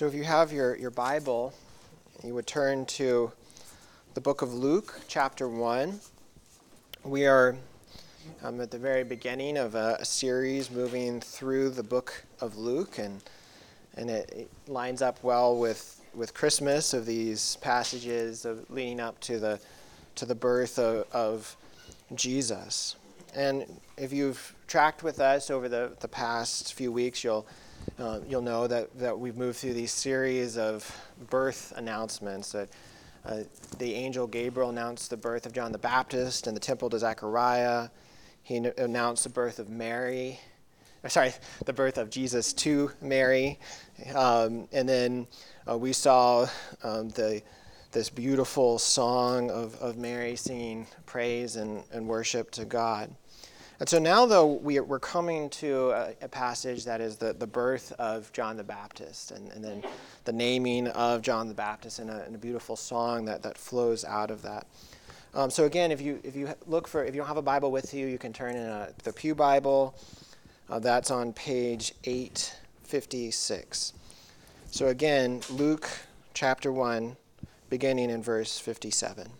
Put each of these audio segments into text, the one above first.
So if you have your, your Bible, you would turn to the book of Luke, chapter 1. We are um, at the very beginning of a, a, series moving through the book of Luke, and, and it, it, lines up well with, with Christmas of these passages of leading up to the, to the birth of, of Jesus. And if you've tracked with us over the, the past few weeks, you'll uh, you'll know that, that we've moved through these series of birth announcements. That uh, the angel Gabriel announced the birth of John the Baptist in the temple to Zechariah. He n- announced the birth of Mary, sorry, the birth of Jesus to Mary. Um, and then uh, we saw um, the this beautiful song of, of Mary singing praise and, and worship to God. And so now, though, we, are coming to a, a, passage that is the, the birth of John the Baptist and, and then the naming of John the Baptist and a, and a beautiful song that, that flows out of that. Um, so again, if you if you look for if you don't have a Bible with you, you can turn in a, the Pew Bible. Uh, that's on page 856. So again, Luke chapter 1, beginning in verse 57.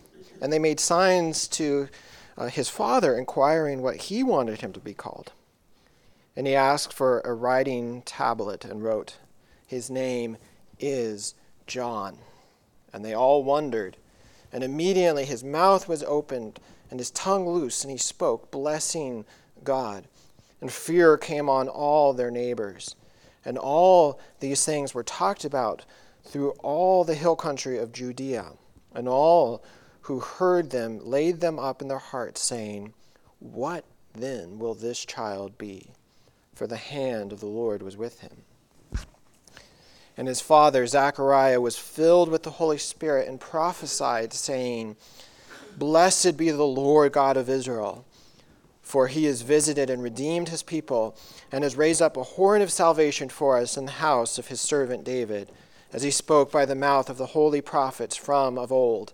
And they made signs to uh, his father, inquiring what he wanted him to be called. And he asked for a writing tablet and wrote, His name is John. And they all wondered. And immediately his mouth was opened and his tongue loose, and he spoke, blessing God. And fear came on all their neighbors. And all these things were talked about through all the hill country of Judea. And all who heard them laid them up in their hearts, saying, What then will this child be? For the hand of the Lord was with him. And his father, Zechariah, was filled with the Holy Spirit and prophesied, saying, Blessed be the Lord God of Israel, for he has visited and redeemed his people, and has raised up a horn of salvation for us in the house of his servant David, as he spoke by the mouth of the holy prophets from of old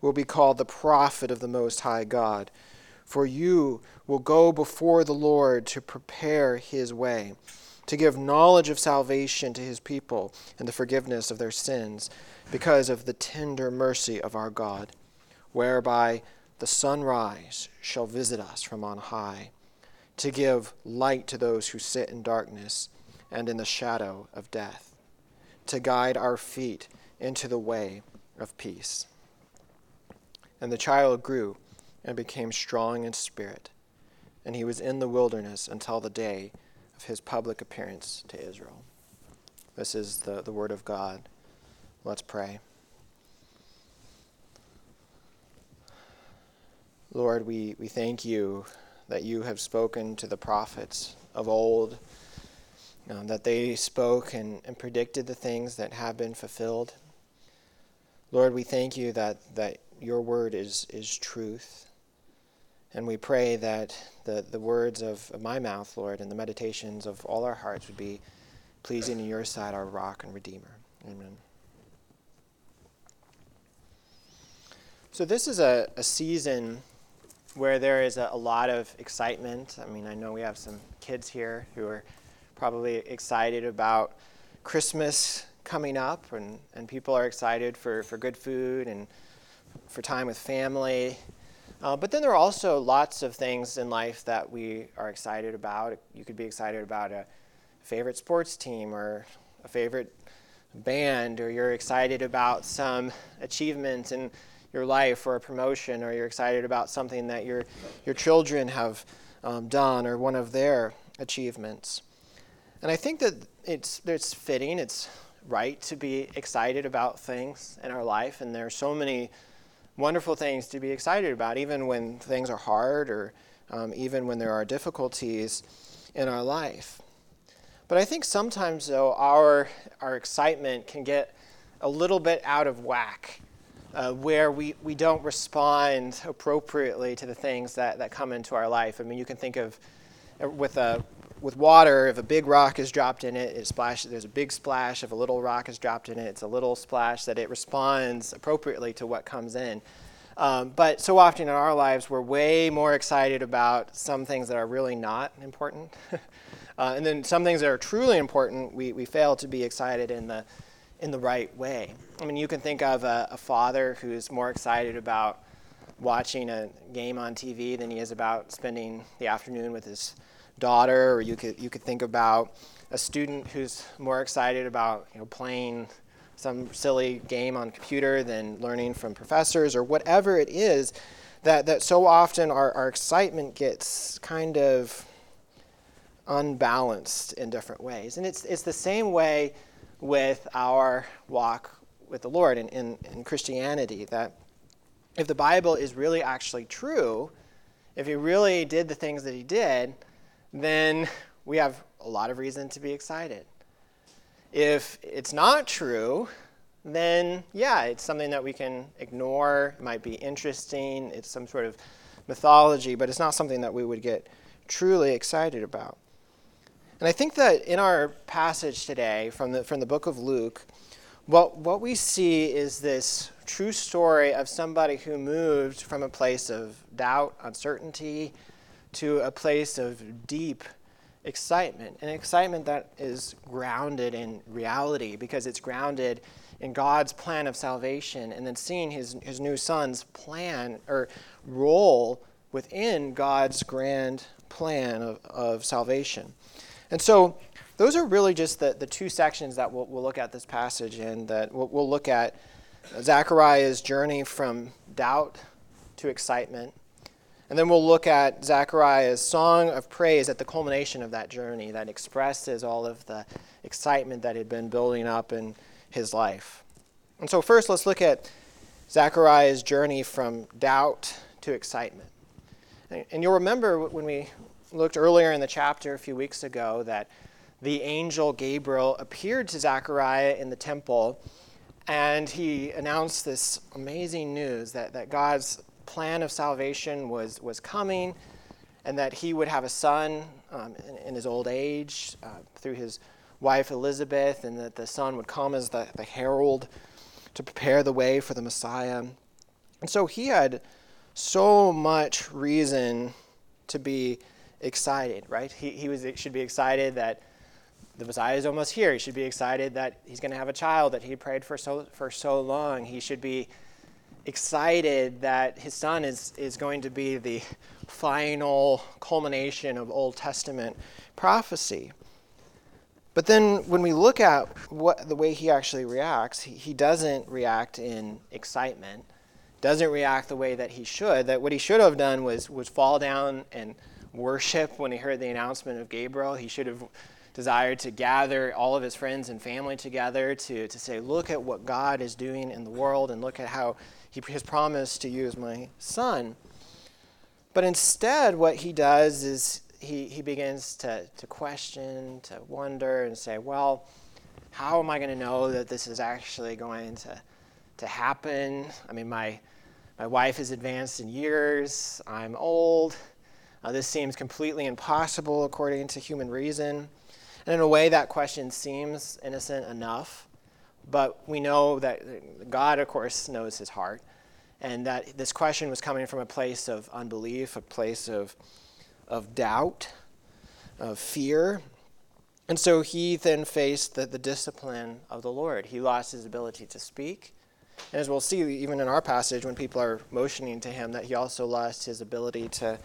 will be called the prophet of the Most High God. For you will go before the Lord to prepare his way, to give knowledge of salvation to his people and the forgiveness of their sins, because of the tender mercy of our God, whereby the sunrise shall visit us from on high, to give light to those who sit in darkness and in the shadow of death, to guide our feet into the way of peace. And the child grew and became strong in spirit, and he was in the wilderness until the day of his public appearance to Israel. This is the, the word of God. Let's pray. Lord, we, we thank you that you have spoken to the prophets of old, um, that they spoke and, and predicted the things that have been fulfilled. Lord, we thank you that, that your word is, is truth. And we pray that the, the words of, my mouth, Lord, and the meditations of all our hearts would be pleasing in your sight, our rock and redeemer. Amen. So, this is a, a season where there is a, a, lot of excitement. I mean, I know we have some kids here who are probably excited about Christmas coming up, and, and people are excited for, for good food and for time with family. Uh, but then there are also lots of things in life that we are excited about. You could be excited about a favorite sports team or a favorite band, or you're excited about some achievement in your life, or a promotion, or you're excited about something that your, your children have um, done, or one of their achievements. And I think that it's, it's fitting, it's right to be excited about things in our life, and there are so many wonderful things to be excited about, even when things are hard or um, even when there are difficulties in our life. But I think sometimes, though, our, our excitement can get a little bit out of whack, uh, where we, we don't respond appropriately to the things that, that come into our life. I mean, you can think of uh, with a with water, if a big rock is dropped in it, it splashes. There's a big splash. If a little rock is dropped in it, it's a little splash. That it responds appropriately to what comes in. Um, but so often in our lives, we're way more excited about some things that are really not important. uh, and then some things that are truly important, we, we fail to be excited in the, in the right way. I mean, you can think of a, a father who's more excited about watching a game on TV than he is about spending the afternoon with his daughter, or you could you could think about a student who's more excited about you know playing some silly game on computer than learning from professors or whatever it is that, that so often our, our excitement gets kind of unbalanced in different ways. And it's, it's the same way with our walk with the Lord in, in, in Christianity that if the Bible is really actually true, if he really did the things that he did, then we have a lot of reason to be excited. If it's not true, then yeah, it's something that we can ignore. It might be interesting. It's some sort of mythology, but it's not something that we would get truly excited about. And I think that in our passage today from the, from the book of Luke, what, what we see is this true story of somebody who moved from a place of doubt, uncertainty, to a place of deep excitement, an excitement that is grounded in reality because it's grounded in God's plan of salvation and then seeing his, his new son's plan or role within God's grand plan of, of salvation. And so those are really just the, the two sections that we'll, we'll look at this passage and that we'll, we'll look at Zechariah's journey from doubt to excitement and then we'll look at Zechariah's song of praise at the culmination of that journey that expresses all of the excitement that had been building up in his life. And so, first, let's look at Zechariah's journey from doubt to excitement. And you'll remember when we looked earlier in the chapter a few weeks ago that the angel Gabriel appeared to Zechariah in the temple and he announced this amazing news that, that God's plan of salvation was, was coming and that he would have a son um, in, in, his old age uh, through his wife Elizabeth, and that the son would come as the, the herald to prepare the way for the Messiah. And so he had so much reason to be excited, right? He, he was, should be excited that the Messiah is almost here. He should be excited that he's going to have a child that he prayed for so, for so long. He should be excited that his son is, is going to be the final culmination of Old Testament prophecy. But then when we look at what the way he actually reacts, he, he doesn't react in excitement, doesn't react the way that he should. That what he should have done was, was fall down and worship when he heard the announcement of Gabriel. He should have desired to gather all of his friends and family together to, to say, look at what God is doing in the world and look at how he has promised to use my son. But instead, what he does is he, he begins to, to question, to wonder, and say, well, how am I going to know that this is actually going to, to happen? I mean, my, my wife is advanced in years, I'm old. Uh, this seems completely impossible according to human reason. And in a way, that question seems innocent enough. But we know that God, of course, knows his heart, and that this question was coming from a place of unbelief, a place of, of doubt, of fear. And so he then faced the, the discipline of the Lord. He lost his ability to speak. And as we'll see, even in our passage, when people are motioning to him, that he also lost his ability to,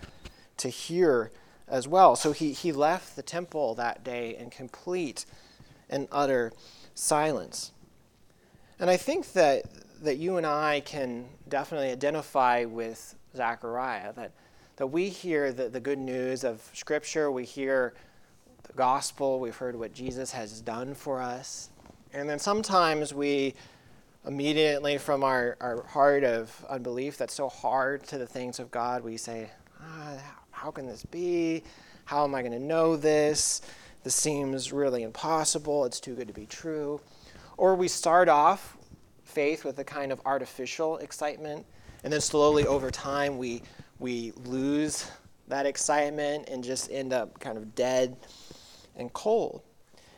to hear as well. So he, he left the temple that day in complete and utter silence. And I think that, that you and I can definitely identify with Zechariah, that, that we hear the, the good news of Scripture, we hear the gospel, we've heard what Jesus has done for us. And then sometimes we immediately, from our, our heart of unbelief that's so hard to the things of God, we say, ah, How can this be? How am I going to know this? This seems really impossible. It's too good to be true. Or we start off faith with a kind of artificial excitement, and then slowly over time we, we lose that excitement and just end up kind of dead and cold.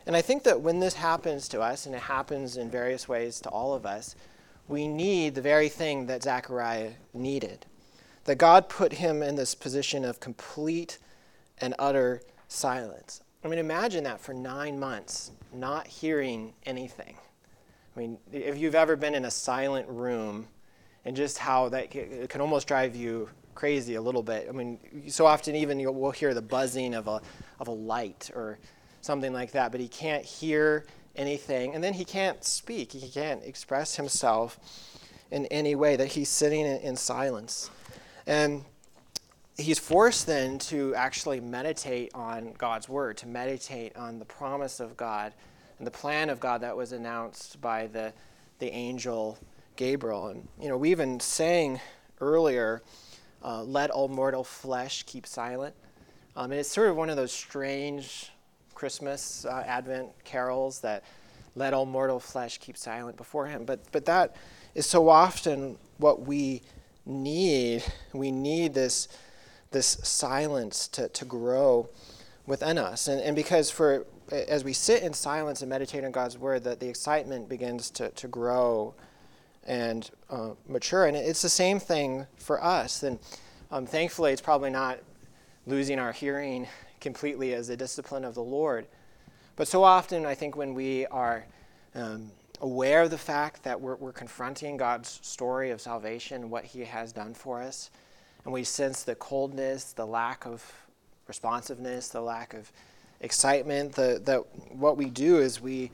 And I think that when this happens to us, and it happens in various ways to all of us, we need the very thing that Zechariah needed. That God put him in this position of complete and utter silence. I mean, imagine that for nine months, not hearing anything. I mean, if you've ever been in a silent room and just how that can almost drive you crazy a little bit. I mean, so often even we'll hear the buzzing of a, of a light or something like that, but he can't hear anything. And then he can't speak, he can't express himself in any way, that he's sitting in, in silence. And he's forced then to actually meditate on God's word, to meditate on the promise of God and the plan of God that was announced by the, the angel Gabriel. And, you know, we even sang earlier, uh, Let all mortal flesh keep silent. Um, and it's sort of one of those strange Christmas uh, Advent carols that let all mortal flesh keep silent before him. But, but that is so often what we need. We need this, this silence to, to grow within us. And, and because for as we sit in silence and meditate on God's word, that the excitement begins to, to grow and uh, mature. And it's the same thing for us. And um, thankfully, it's probably not losing our hearing completely as a discipline of the Lord. But so often, I think when we are um, aware of the fact that we're, we're confronting God's story of salvation, what He has done for us, and we sense the coldness, the lack of responsiveness, the lack of excitement, that what we do is we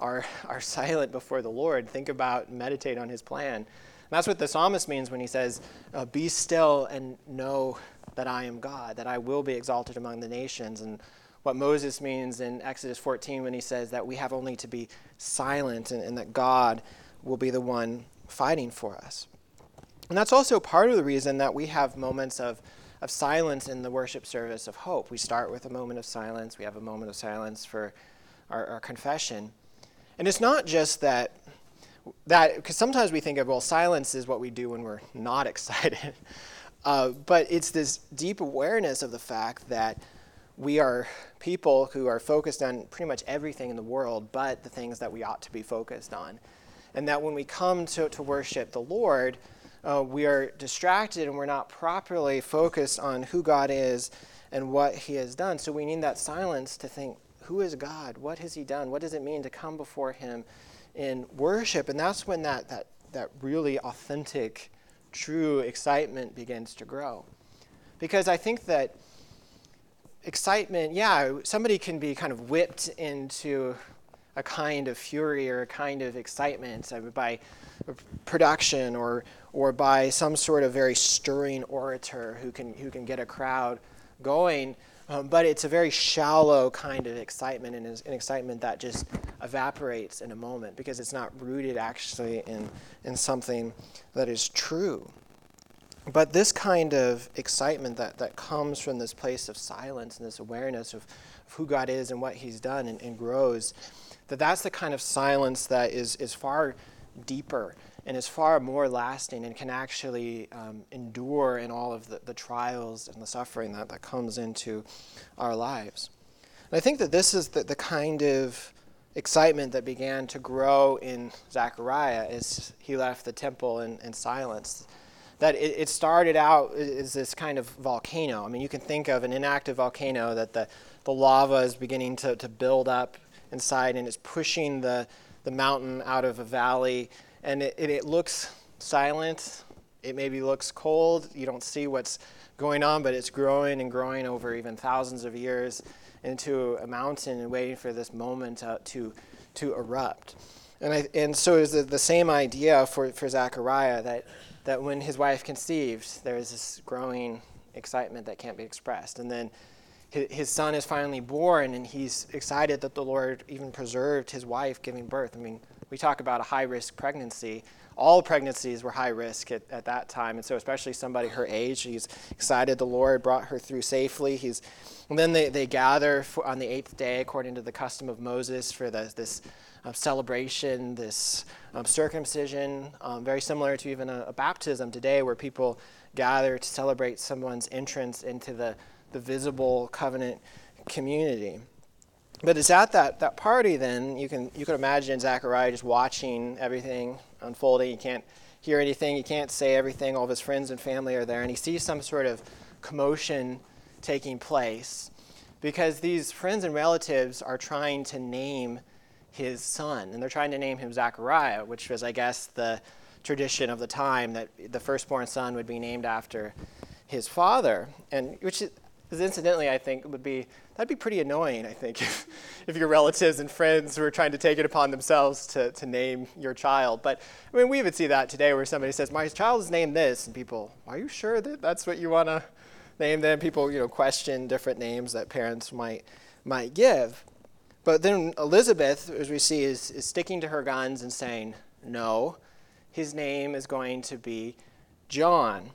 are, are silent before the Lord, think about, meditate on His plan. And that's what the psalmist means when he says, uh, Be still and know that I am God, that I will be exalted among the nations. And what Moses means in Exodus 14 when he says that we have only to be silent and, and that God will be the one fighting for us. And that's also part of the reason that we have moments of, of silence in the worship service of hope. We start with a moment of silence, we have a moment of silence for our, our confession. And it's not just that that because sometimes we think of well silence is what we do when we're not excited uh, but it's this deep awareness of the fact that we are people who are focused on pretty much everything in the world but the things that we ought to be focused on. And that when we come to, to worship the Lord, uh, we are distracted and we're not properly focused on who God is and what He has done. So we need that silence to think, who is God? What has He done? What does it mean to come before Him in worship? And that's when that, that, that really authentic true excitement begins to grow. Because I think that excitement, yeah, somebody can be kind of whipped into a kind of fury or a kind of excitement by production or, or by some sort of very stirring orator who can, who can get a crowd going. Um, but it's a very shallow kind of excitement and is an excitement that just evaporates in a moment because it's not rooted actually in, in something that is true. But this kind of excitement that, that comes from this place of silence and this awareness of, of who God is and what He's done and, and grows, that that's the kind of silence that is, is far deeper and is far more lasting and can actually um, endure in all of the, the trials and the suffering that, that comes into our lives. And I think that this is the, the kind of excitement that began to grow in Zechariah as he left the temple in, in silence. That it, it started out as this kind of volcano. I mean, you can think of an inactive volcano that the, the lava is beginning to, to build up inside and it's pushing the, the mountain out of a valley and it, it, it looks silent. It maybe looks cold. You don't see what's going on, but it's growing and growing over even thousands of years into a mountain and waiting for this moment to, to, to erupt. And, I, and so it's the, the same idea for, for Zechariah that, that when his wife conceived, there is this growing excitement that can't be expressed. And then his, son is finally born, and he's excited that the Lord even preserved his wife giving birth. I mean, we talk about a high risk pregnancy. All pregnancies were high risk at, at that time, and so especially somebody her age, he's excited the Lord brought her through safely. He's, and then they, they gather on the eighth day, according to the custom of Moses, for the, this uh, celebration, this um, circumcision, um, very similar to even a, a, baptism today, where people gather to celebrate someone's entrance into the, the visible covenant community. But it's at that, that party then, you can, you can imagine Zechariah just watching everything unfolding. He can't hear anything, he can't say everything. All of his friends and family are there, and he sees some sort of commotion taking place because these friends and relatives are trying to name his son. And they're trying to name him Zechariah, which was, I guess, the tradition of the time that the firstborn son would be named after his father. And which is, incidentally, I think, would be that'd be pretty annoying. I think if, if your relatives and friends were trying to take it upon themselves to, to name your child. But I mean, we would see that today, where somebody says, "My child is named this," and people, "Are you sure that that's what you want to name them?" People, you know, question different names that parents might might give. But then Elizabeth, as we see, is, is sticking to her guns and saying, no, his name is going to be John.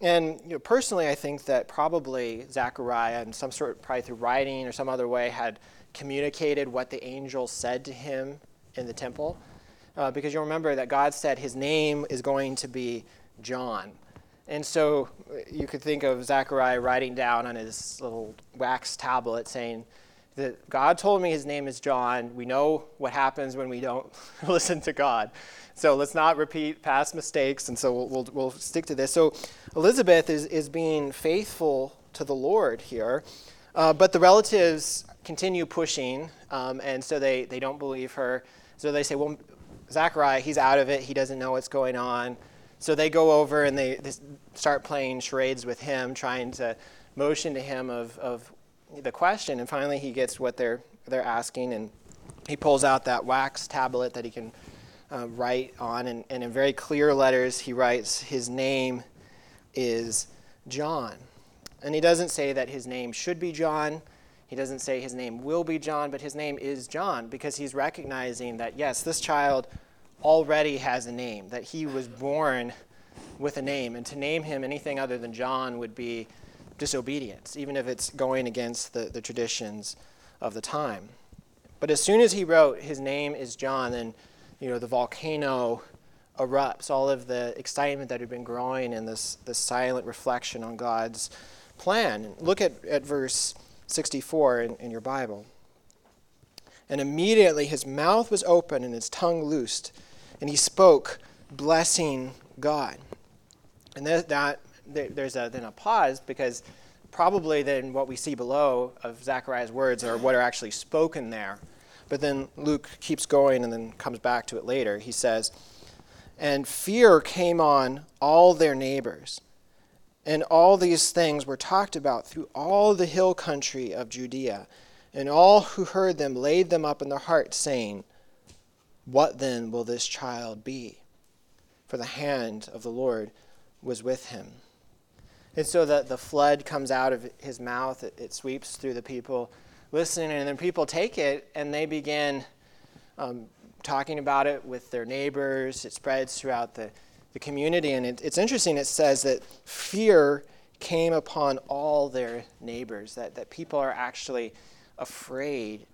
And you know, personally, I think that probably Zechariah, in some sort, probably through writing or some other way, had communicated what the angel said to him in the temple. Uh, because you'll remember that God said his name is going to be John. And so you could think of Zechariah writing down on his little wax tablet saying, that God told me his name is John. We know what happens when we don't listen to God. So let's not repeat past mistakes, and so we'll, we'll, we'll, stick to this. So Elizabeth is, is being faithful to the Lord here, uh, but the relatives continue pushing, um, and so they, they don't believe her. So they say, well, Zechariah, he's out of it. He doesn't know what's going on. So they go over and they, they start playing charades with him, trying to motion to him of, of the question, and finally he gets what they're they're asking, and he pulls out that wax tablet that he can uh, write on, and, and in very clear letters he writes, "His name is John," and he doesn't say that his name should be John. He doesn't say his name will be John, but his name is John because he's recognizing that yes, this child already has a name, that he was born with a name, and to name him anything other than John would be disobedience, even if it's going against the, the traditions of the time. But as soon as he wrote, his name is John, then you know the volcano erupts. All of the excitement that had been growing in this, this silent reflection on God's plan. Look at, at verse 64 in, in your Bible. And immediately his mouth was open and his tongue loosed, and he spoke, blessing God. And that, that there, there's a, then a pause because probably then what we see below of Zechariah's words are what are actually spoken there. But then Luke keeps going and then comes back to it later. He says, And fear came on all their neighbors. And all these things were talked about through all the hill country of Judea. And all who heard them laid them up in their hearts, saying, What then will this child be? For the hand of the Lord was with him. And so the, the flood comes out of his mouth, it, it sweeps through the people listening, and then people take it and they begin um, talking about it with their neighbors. It spreads throughout the, the community. And it, it's interesting, it says that fear came upon all their neighbors, that, that people are actually afraid.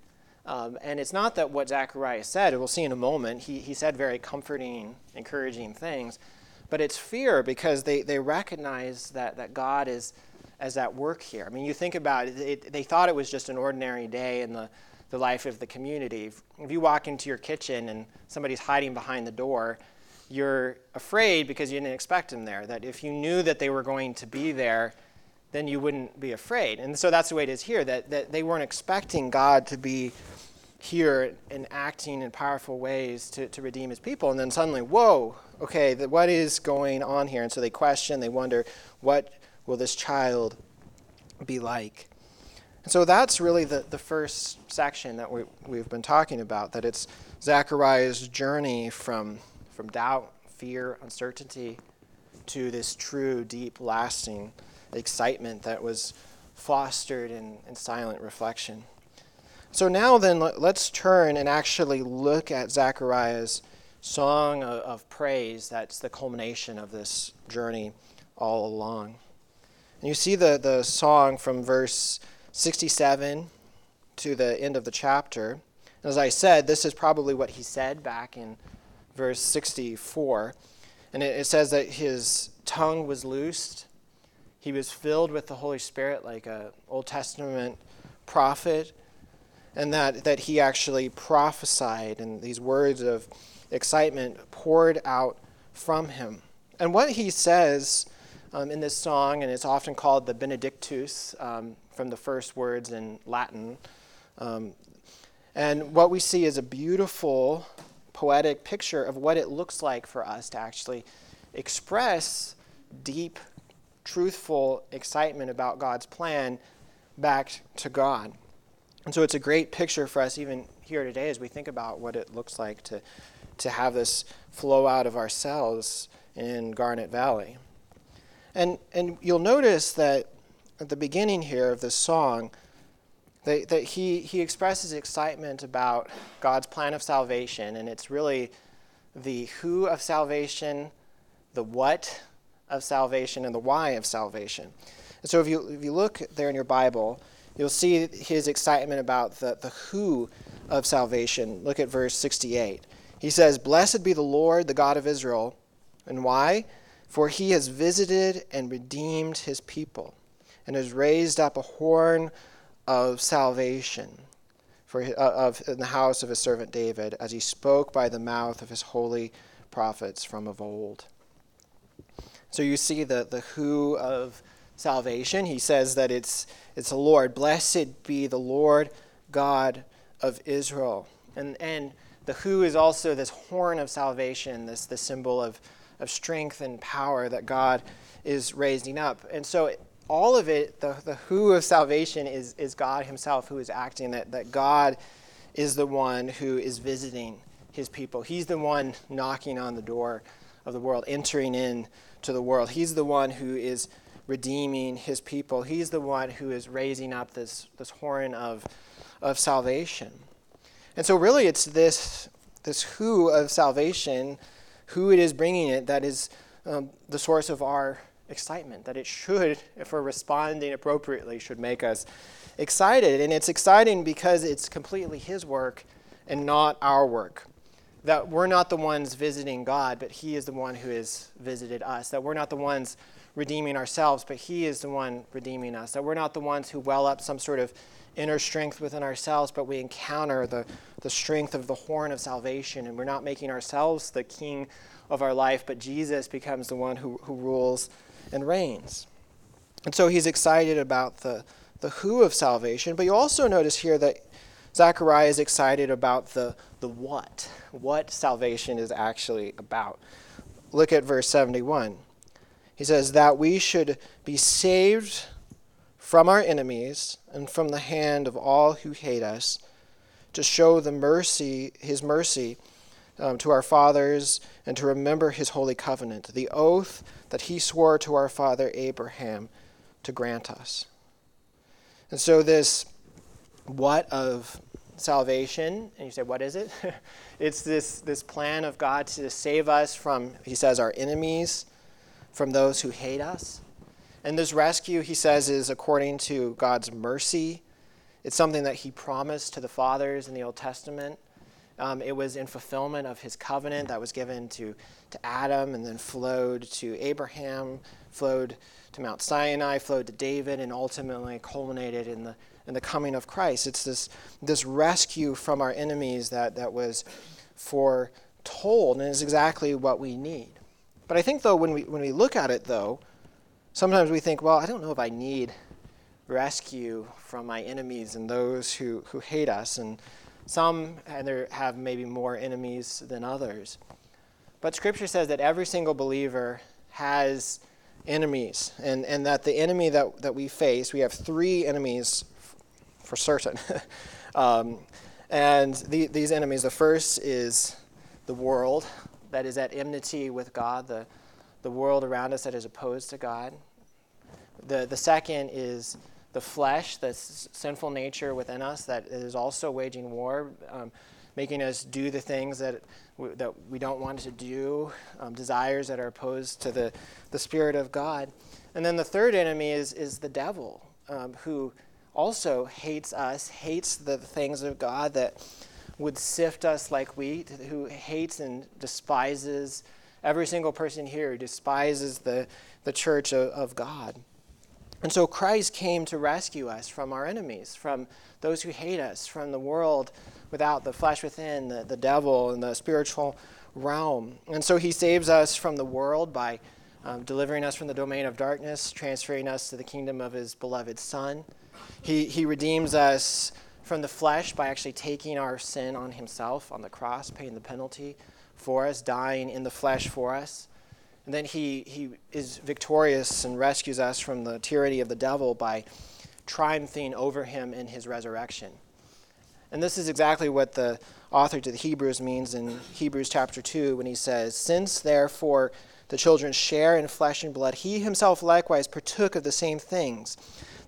Um, and it's not that what Zechariah said, we'll see in a moment, he, he said very comforting, encouraging things but it's fear because they, they recognize that, that God is as at work here. I mean, you think about it, it, they thought it was just an ordinary day in the, the life of the community. If, if you walk into your kitchen and somebody's hiding behind the door, you're afraid because you didn't expect them there. That if you knew that they were going to be there, then you wouldn't be afraid. And so that's the way it is here, that, that they weren't expecting God to be here and acting in powerful ways to, to redeem his people. And then suddenly, whoa, okay, the, what is going on here? And so they question, they wonder, what will this child be like? And so that's really the, the first section that we, we've been talking about, that it's Zechariah's journey from, from doubt, fear, uncertainty to this true, deep, lasting excitement that was fostered in, in silent reflection. So now then, let's turn and actually look at Zechariah's song of, praise that's the culmination of this journey all along. And you see the, the song from verse 67 to the end of the chapter. As I said, this is probably what he said back in verse 64. And it, it says that his tongue was loosed. He was filled with the Holy Spirit like an Old Testament prophet. And that, that he actually prophesied, and these words of excitement poured out from him. And what he says um, in this song, and it's often called the Benedictus um, from the first words in Latin. Um, and what we see is a beautiful poetic picture of what it looks like for us to actually express deep, truthful excitement about God's plan back to God. And so it's a great picture for us, even here today, as we think about what it looks like to, to have this flow out of ourselves in Garnet Valley. And, and you'll notice that at the beginning here of this song, that, that he, he expresses excitement about God's plan of salvation, and it's really the who of salvation, the what of salvation, and the why of salvation. And so if you, if you look there in your Bible, you'll see his excitement about the, the who of salvation. Look at verse 68. He says, Blessed be the Lord, the God of Israel. And why? For he has visited and redeemed his people, and has raised up a horn of salvation for, uh, of, in the house of his servant David, as he spoke by the mouth of his holy prophets from of old. So you see the, the who of salvation. He says that it's, it's the Lord. Blessed be the Lord God of Israel. And, and the who is also this horn of salvation, this the symbol of of strength and power that God is raising up. And so all of it, the, the who of salvation is, is God Himself who is acting, that, that God is the one who is visiting His people. He's the one knocking on the door of the world, entering in to the world. He's the one who is redeeming His people. He's the one who is raising up this, this horn of, of salvation. And so, really, it's this, this who of salvation who it is bringing it that is um, the source of our excitement, that it should, if we're responding appropriately, should make us excited. And it's exciting because it's completely His work and not our work. That we're not the ones visiting God, but He is the one who has visited us. That we're not the ones redeeming ourselves, but He is the one redeeming us. That we're not the ones who well up some sort of inner strength within ourselves, but we encounter the, the strength of the horn of salvation, and we're not making ourselves the king of our life, but Jesus becomes the one who, who rules and reigns. And so he's excited about the, the who of salvation, but you also notice here that Zechariah is excited about the, the what, what salvation is actually about. Look at verse 71. He says, That we should be saved from our enemies and from the hand of all who hate us, to show the mercy, his mercy um, to our fathers, and to remember his holy covenant, the oath that he swore to our father Abraham to grant us. And so, this what of salvation, and you say, what is it? it's this, this plan of God to save us from, he says, our enemies, from those who hate us. And this rescue, he says, is according to God's mercy. It's something that he promised to the fathers in the Old Testament. Um, it was in fulfillment of his covenant that was given to, to Adam and then flowed to Abraham, flowed to Mount Sinai, flowed to David, and ultimately culminated in the, in the coming of Christ. It's this, this rescue from our enemies that, that was foretold and is exactly what we need. But I think, though, when we, when we look at it, though, Sometimes we think, well, I don't know if I need rescue from my enemies and those who, who hate us. And some have maybe more enemies than others. But Scripture says that every single believer has enemies, and, and that the enemy that, that we face, we have three enemies for certain. um, and the, these enemies, the first is the world that is at enmity with God, the, the world around us that is opposed to God. The, the second is the flesh, the s- sinful nature within us that is also waging war, um, making us do the things that, w- that we don't want to do, um, desires that are opposed to the, the Spirit of God. And then the third enemy is, is the devil, um, who also hates us, hates the things of God that would sift us like wheat, who hates and despises every single person here, despises the, the church of, of God. And so Christ came to rescue us from our enemies, from those who hate us, from the world without the flesh within, the, the devil, and the spiritual realm. And so he saves us from the world by um, delivering us from the domain of darkness, transferring us to the kingdom of his beloved Son. He, he redeems us from the flesh by actually taking our sin on himself on the cross, paying the penalty for us, dying in the flesh for us. And then he, he is victorious and rescues us from the tyranny of the devil by triumphing over him in his resurrection. And this is exactly what the author to the Hebrews means in Hebrews chapter 2 when he says, Since therefore the children share in flesh and blood, he himself likewise partook of the same things,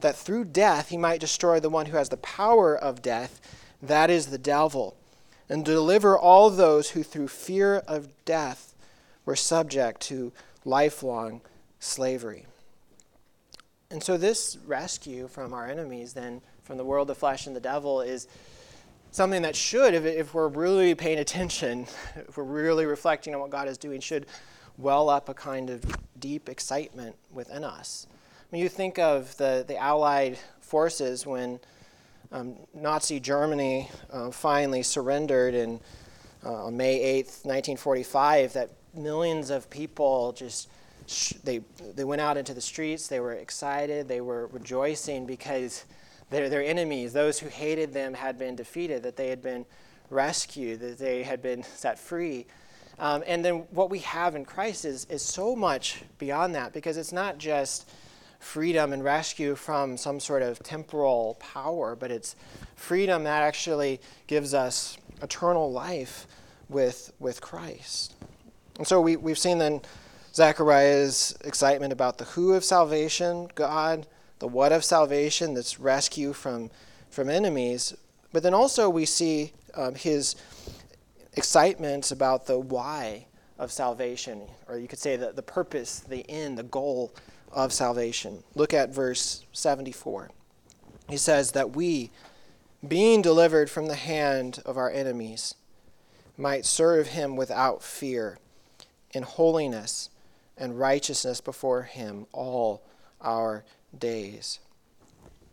that through death he might destroy the one who has the power of death, that is the devil, and deliver all those who through fear of death were subject to lifelong slavery. And so, this rescue from our enemies, then from the world, the flesh, and the devil, is something that should, if, if we're really paying attention, if we're really reflecting on what God is doing, should well up a kind of deep excitement within us. When you think of the, the Allied forces when um, Nazi Germany uh, finally surrendered in, uh, on May 8th, 1945, that millions of people just sh- they they went out into the streets. They were excited. They were rejoicing because their their enemies, those who hated them, had been defeated. That they had been rescued. That they had been set free. Um, and then what we have in Christ is is so much beyond that because it's not just freedom and rescue from some sort of temporal power, but it's freedom that actually gives us eternal life with with Christ. And so we, we've seen then Zechariah's excitement about the who of salvation, God, the what of salvation, that's rescue from, from enemies. But then also we see um, his excitement about the why of salvation, or you could say the, the purpose, the end, the goal of salvation. Look at verse 74. He says that we, being delivered from the hand of our enemies, might serve him without fear in holiness and righteousness before Him all our days.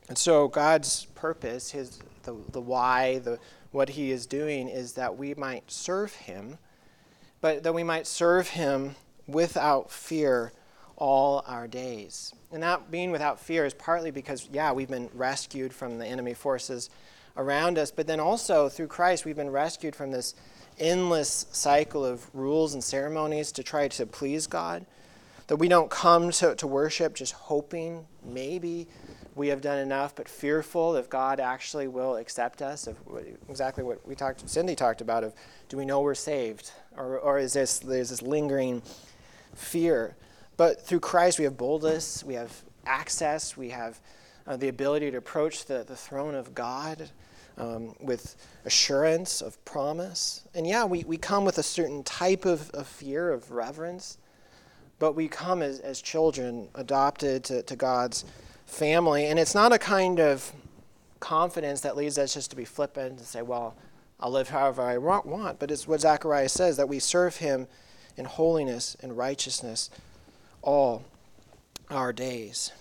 And so God's purpose, his the, the why, the what he is doing is that we might serve him, but that we might serve him without fear all our days. And that being without fear is partly because, yeah, we've been rescued from the enemy forces around us, but then also through Christ, we've been rescued from this endless cycle of rules and ceremonies to try to please God. That we don't come to, to worship just hoping maybe we have done enough, but fearful if God actually will accept us. Of exactly what we talked, Cindy talked about. Of do we know we're saved, or, or is this there's this lingering fear? But through Christ, we have boldness, we have access, we have uh, the ability to approach the, the throne of God um, with assurance of promise. And yeah, we, we come with a certain type of, of fear, of reverence, but we come as, as children adopted to, to God's family. And it's not a kind of confidence that leads us just to be flippant and say, well, I'll live however I want. But it's what Zechariah says that we serve him in holiness and righteousness all our days.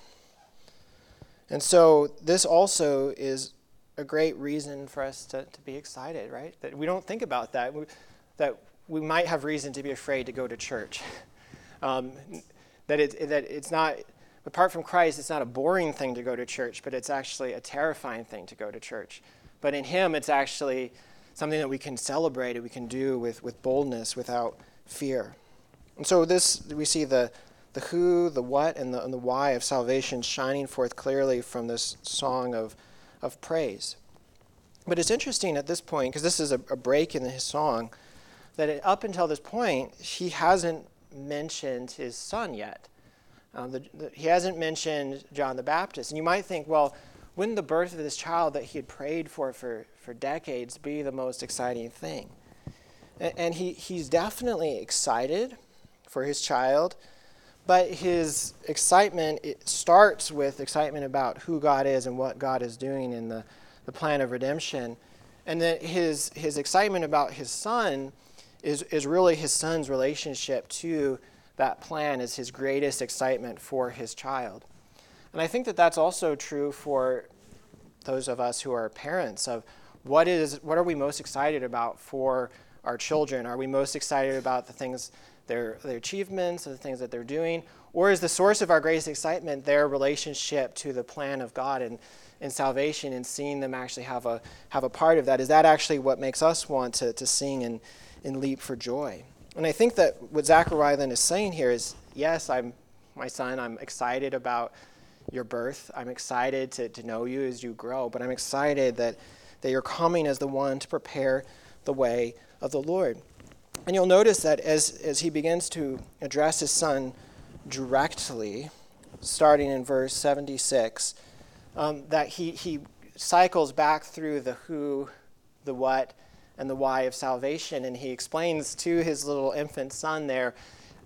And so this also is a great reason for us to, to be excited, right? That we don't think about that. We, that we might have reason to be afraid to go to church. Um, that, it, that it's not, apart from Christ, it's not a boring thing to go to church, but it's actually a terrifying thing to go to church. But in Him, it's actually something that we can celebrate and we can do with, with boldness without fear. And so this, we see the, the who, the what, and the, and the why of salvation shining forth clearly from this song of of praise. But it's interesting at this point, because this is a, a, break in his song, that it, up until this point, he hasn't mentioned his son yet. Um, the, the, he hasn't mentioned John the Baptist. And you might think, well, wouldn't the birth of this child that he had prayed for for, for decades be the most exciting thing? And, and he, he's definitely excited for his child, but his excitement it starts with excitement about who God is and what God is doing in the, the plan of redemption. And then his, his excitement about his son is, is really his son's relationship to that plan is his greatest excitement for his child. And I think that that's also true for those of us who are parents of what is what are we most excited about for our children? Are we most excited about the things their their achievements, the things that they're doing, or is the source of our greatest excitement their relationship to the plan of God and in salvation and seeing them actually have a have a part of that? Is that actually what makes us want to, to sing and, and leap for joy? And I think that what Zechariah then is saying here is, yes, I'm my son, I'm excited about your birth. I'm excited to, to know you as you grow, but I'm excited that, that you're coming as the one to prepare the way of the Lord. And you'll notice that as, as he begins to address his son directly, starting in verse 76, um, that he, he cycles back through the who, the what, and the why of salvation, and he explains to his little infant son there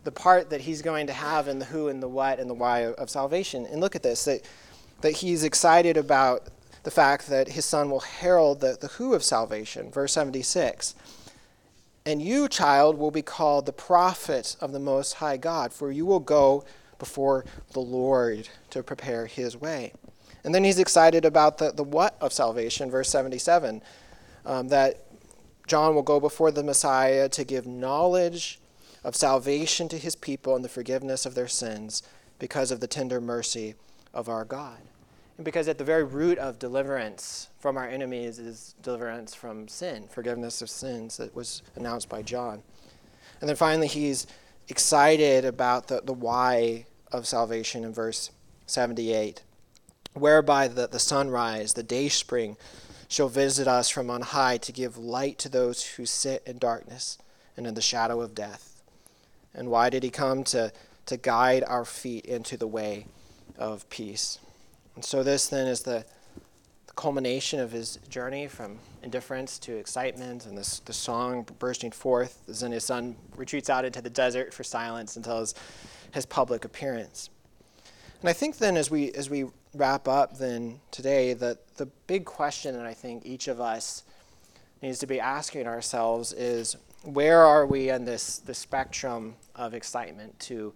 the part that he's going to have in the who and the what and the why of, of salvation. And look at this that, that he's excited about the fact that his son will herald the, the who of salvation. Verse 76. And you, child, will be called the prophet of the Most High God, for you will go before the Lord to prepare his way. And then he's excited about the, the what of salvation, verse 77, um, that John will go before the Messiah to give knowledge of salvation to his people and the forgiveness of their sins because of the tender mercy of our God. And because at the very root of deliverance from our enemies is deliverance from sin, forgiveness of sins that was announced by John. And then finally, he's excited about the, the why of salvation in verse 78 whereby the, the sunrise, the day spring, shall visit us from on high to give light to those who sit in darkness and in the shadow of death and why did he come? To, to guide our feet into the way of peace. And so, this then is the, the culmination of his journey from indifference to excitement, and this, the song bursting forth as then his son retreats out into the desert for silence until his, his public appearance. And I think then, as we, as we wrap up then today, that the big question that I think each of us needs to be asking ourselves is where are we on this the spectrum of excitement to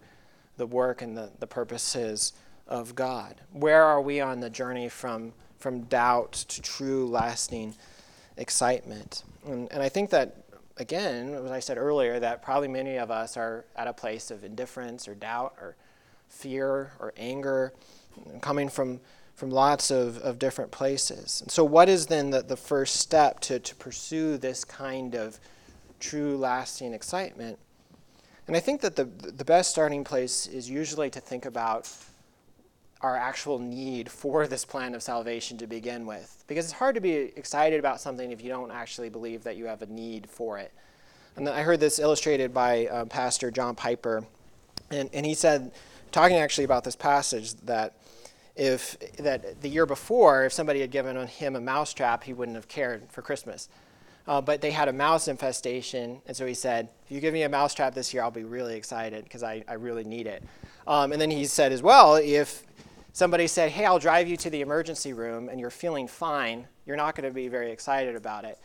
the work and the, the purposes of God? Where are we on the journey from from doubt to true lasting excitement? And, and I think that again, as I said earlier, that probably many of us are at a place of indifference or doubt or fear or anger, coming from from lots of, of different places. And so, what is then the, the first step to, to pursue this kind of true, lasting excitement. And I think that the, the best starting place is usually to think about our actual need for this plan of salvation to begin with. Because it's hard to be excited about something if you don't actually believe that you have a need for it. And I heard this illustrated by uh, Pastor John Piper. And, and he said, talking actually about this passage, that if that the year before, if somebody had given him a mousetrap, he wouldn't have cared for Christmas. Uh, but they had a mouse infestation, and so he said, "If you give me a mousetrap this year, I'll be really excited because I, I really need it." Um, and then he said as well, if somebody said, "Hey, I'll drive you to the emergency room," and you're feeling fine, you're not going to be very excited about it.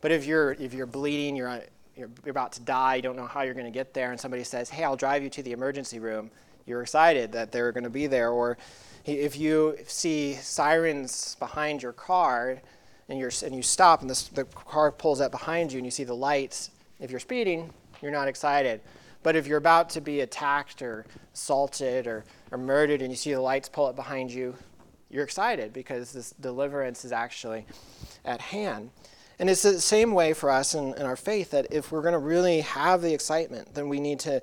But if you're if you're bleeding, you're you're about to die, you don't know how you're going to get there, and somebody says, "Hey, I'll drive you to the emergency room," you're excited that they're going to be there. Or if you see sirens behind your car and, you're, and you stop and the car pulls up behind you and you see the lights, if you're speeding, you're not excited. But if you're about to be attacked or assaulted or, or murdered and you see the lights pull up behind you, you're excited because this deliverance is actually at hand. And it's the same way for us in, in our faith that if we're going to really have the excitement, then we need to,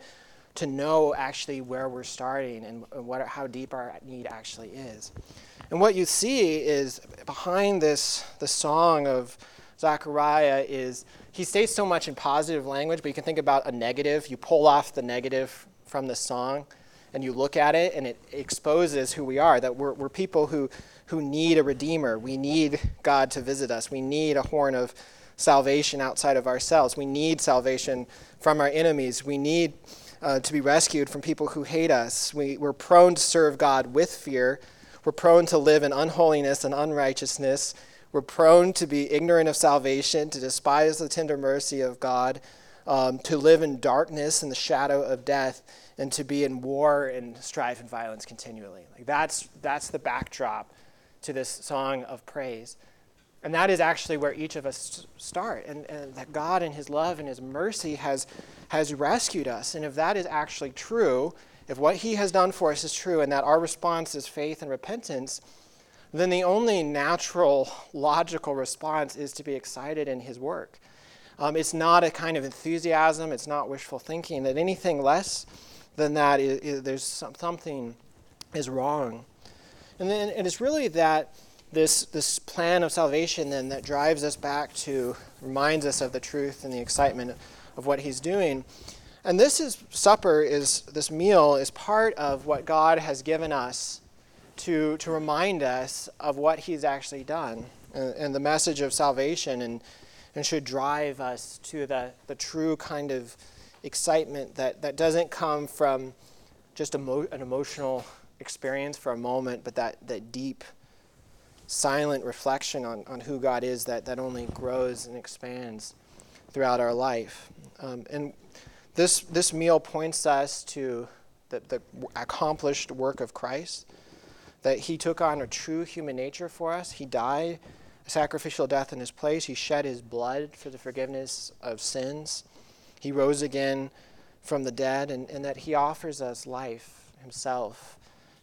to know actually where we're starting and what, how deep our need actually is. And what you see is behind this, the song of Zechariah is he states so much in positive language, but you can think about a negative. You pull off the negative from the song and you look at it and it exposes who we are that we're, we're people who, who need a redeemer. We need God to visit us. We need a horn of salvation outside of ourselves. We need salvation from our enemies. We need uh, to be rescued from people who hate us. We, we're prone to serve God with fear. We're prone to live in unholiness and unrighteousness. We're prone to be ignorant of salvation, to despise the tender mercy of God, um, to live in darkness and the shadow of death, and to be in war and strife and violence continually. Like that's, that's the backdrop to this song of praise. And that is actually where each of us start, and, and that God, in His love and His mercy, has, has rescued us. And if that is actually true, if what He has done for us is true, and that our response is faith and repentance, then the only natural, logical response is to be excited in His work. Um, it's not a kind of enthusiasm, it's not wishful thinking, that anything less than that, there's some, something is wrong. And then and it's really that this, this plan of salvation then that drives us back to, reminds us of the truth and the excitement of what he's doing. And this is supper is this meal is part of what God has given us to, to remind us of what he's actually done and, and the message of salvation and, and should drive us to the, the true kind of excitement that, that doesn't come from just emo- an emotional experience for a moment, but that, that deep silent reflection on, on who God is that, that only grows and expands throughout our life. Um, and this, this meal points us to the, the accomplished work of Christ, that he took on a true human nature for us. He died a sacrificial death in his place. He shed his blood for the forgiveness of sins. He rose again from the dead, and, and that he offers us life himself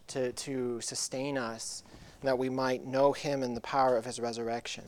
to, to sustain us that we might know him in the power of his resurrection.